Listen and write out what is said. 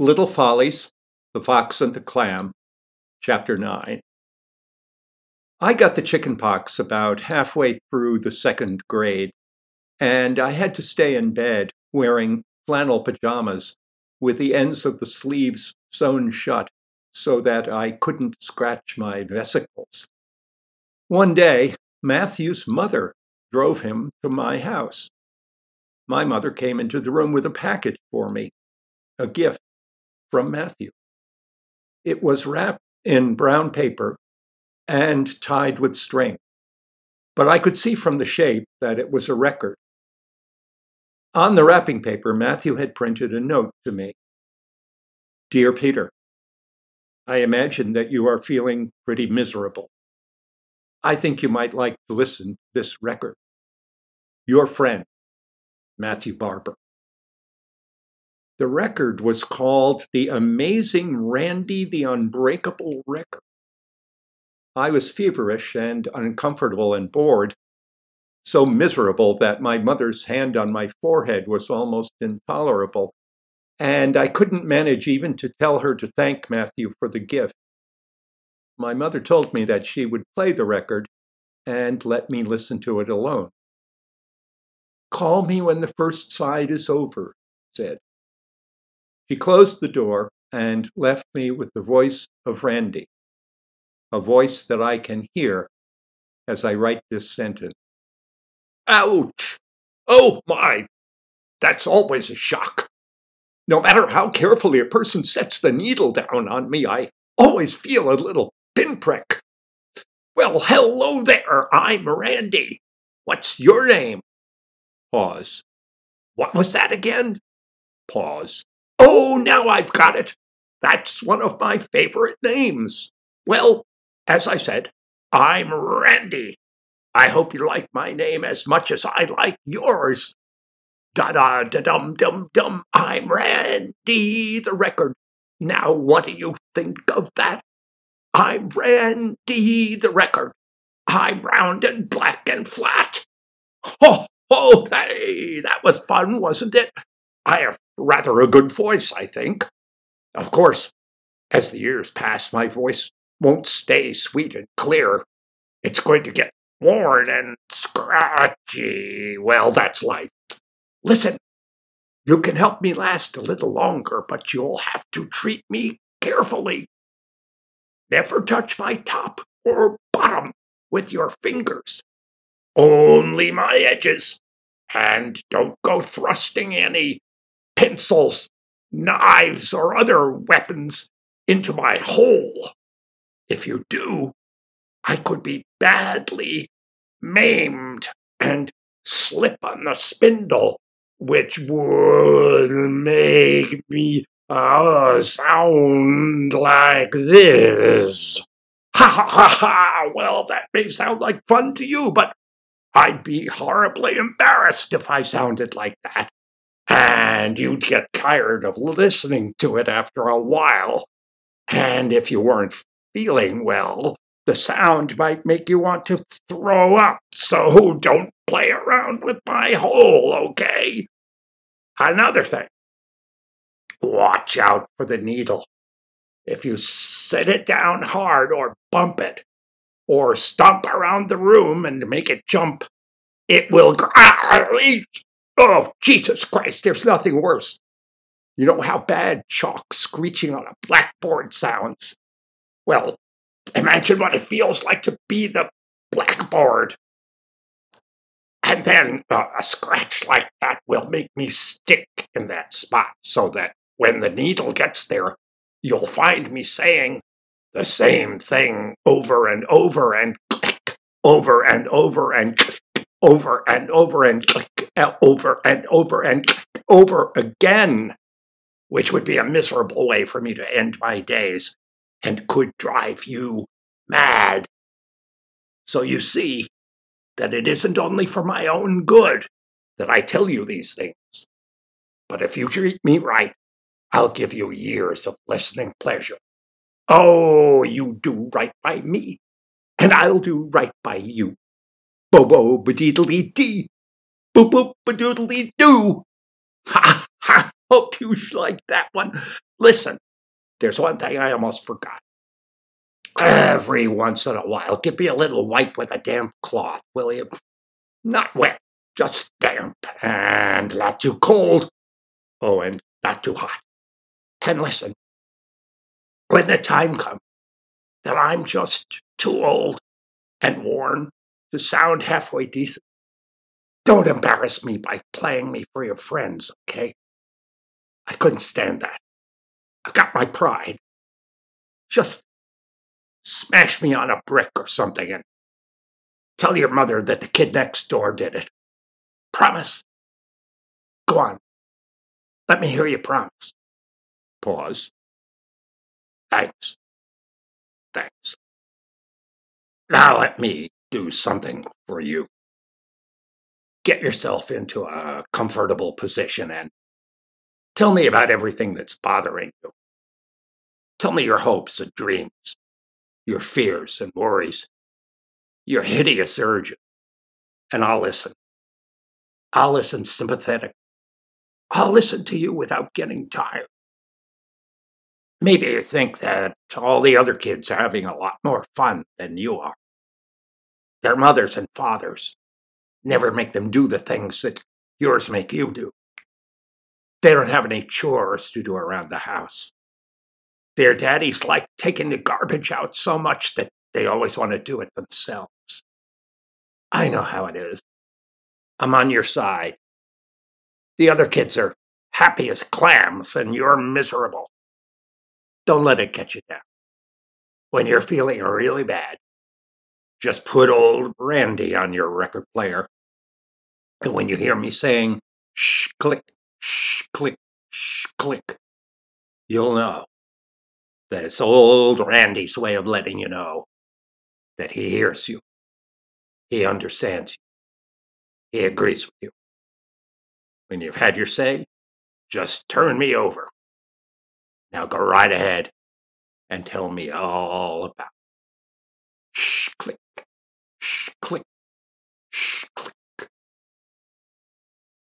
Little Follies, The Fox and the Clam, Chapter 9. I got the chicken pox about halfway through the second grade, and I had to stay in bed wearing flannel pajamas with the ends of the sleeves sewn shut so that I couldn't scratch my vesicles. One day, Matthew's mother drove him to my house. My mother came into the room with a package for me, a gift from Matthew. It was wrapped in brown paper and tied with string, but I could see from the shape that it was a record. On the wrapping paper, Matthew had printed a note to me Dear Peter, I imagine that you are feeling pretty miserable. I think you might like to listen to this record. Your friend, Matthew Barber. The record was called The Amazing Randy the Unbreakable Record. I was feverish and uncomfortable and bored, so miserable that my mother's hand on my forehead was almost intolerable, and I couldn't manage even to tell her to thank Matthew for the gift. My mother told me that she would play the record and let me listen to it alone. Call me when the first side is over, said. She closed the door and left me with the voice of Randy, a voice that I can hear as I write this sentence. Ouch! Oh my! That's always a shock. No matter how carefully a person sets the needle down on me, I always feel a little pinprick. Well, hello there. I'm Randy. What's your name? Pause. What was that again? Pause. Oh, now I've got it. That's one of my favorite names. Well, as I said, I'm Randy. I hope you like my name as much as I like yours. Da da da dum dum dum. I'm Randy the record. Now, what do you think of that? I'm Randy the record. I'm round and black and flat. Ho ho! Hey, that was fun, wasn't it? I have rather a good voice, I think. Of course, as the years pass, my voice won't stay sweet and clear. It's going to get worn and scratchy. Well, that's life. Listen, you can help me last a little longer, but you'll have to treat me carefully. Never touch my top or bottom with your fingers. Only my edges. And don't go thrusting any pencils, knives, or other weapons into my hole. If you do, I could be badly maimed and slip on the spindle, which would make me uh, sound like this. Ha ha ha ha! Well, that may sound like fun to you, but I'd be horribly embarrassed if I sounded like that and you'd get tired of listening to it after a while. And if you weren't feeling well, the sound might make you want to throw up. So don't play around with my hole, okay? Another thing watch out for the needle. If you set it down hard or bump it, or stomp around the room and make it jump, it will ah, ah, Oh, Jesus Christ, there's nothing worse. You know how bad chalk screeching on a blackboard sounds? Well, imagine what it feels like to be the blackboard. And then uh, a scratch like that will make me stick in that spot so that when the needle gets there, you'll find me saying the same thing over and over and click, over and over and click, over and over and click Uh, over and over and over again, which would be a miserable way for me to end my days and could drive you mad. So you see that it isn't only for my own good that I tell you these things. But if you treat me right, I'll give you years of listening pleasure. Oh, you do right by me, and I'll do right by you. Bo bo ba dee dee. Boop boop ba doodly doo. Ha ha hope you like that one. Listen, there's one thing I almost forgot. Every once in a while, give me a little wipe with a damp cloth, will you? Not wet, just damp, and not too cold. Oh, and not too hot. And listen, when the time comes that I'm just too old and worn to sound halfway decent, don't embarrass me by playing me for your friends, okay? I couldn't stand that. I've got my pride. Just smash me on a brick or something and tell your mother that the kid next door did it. Promise? Go on. Let me hear you promise. Pause. Thanks. Thanks. Now let me do something for you. Get yourself into a comfortable position and tell me about everything that's bothering you. Tell me your hopes and dreams, your fears and worries, your hideous urges, and I'll listen. I'll listen sympathetic. I'll listen to you without getting tired. Maybe you think that all the other kids are having a lot more fun than you are. Their mothers and fathers never make them do the things that yours make you do. They don't have any chores to do around the house. Their daddies like taking the garbage out so much that they always want to do it themselves. I know how it is. I'm on your side. The other kids are happy as clams, and you're miserable. Don't let it get you down. When you're feeling really bad, just put old Randy on your record player. And when you hear me saying shh click, shh click, shh click, you'll know that it's old Randy's way of letting you know that he hears you, he understands you, he agrees with you. When you've had your say, just turn me over. Now go right ahead and tell me all about Sh click. Sh click.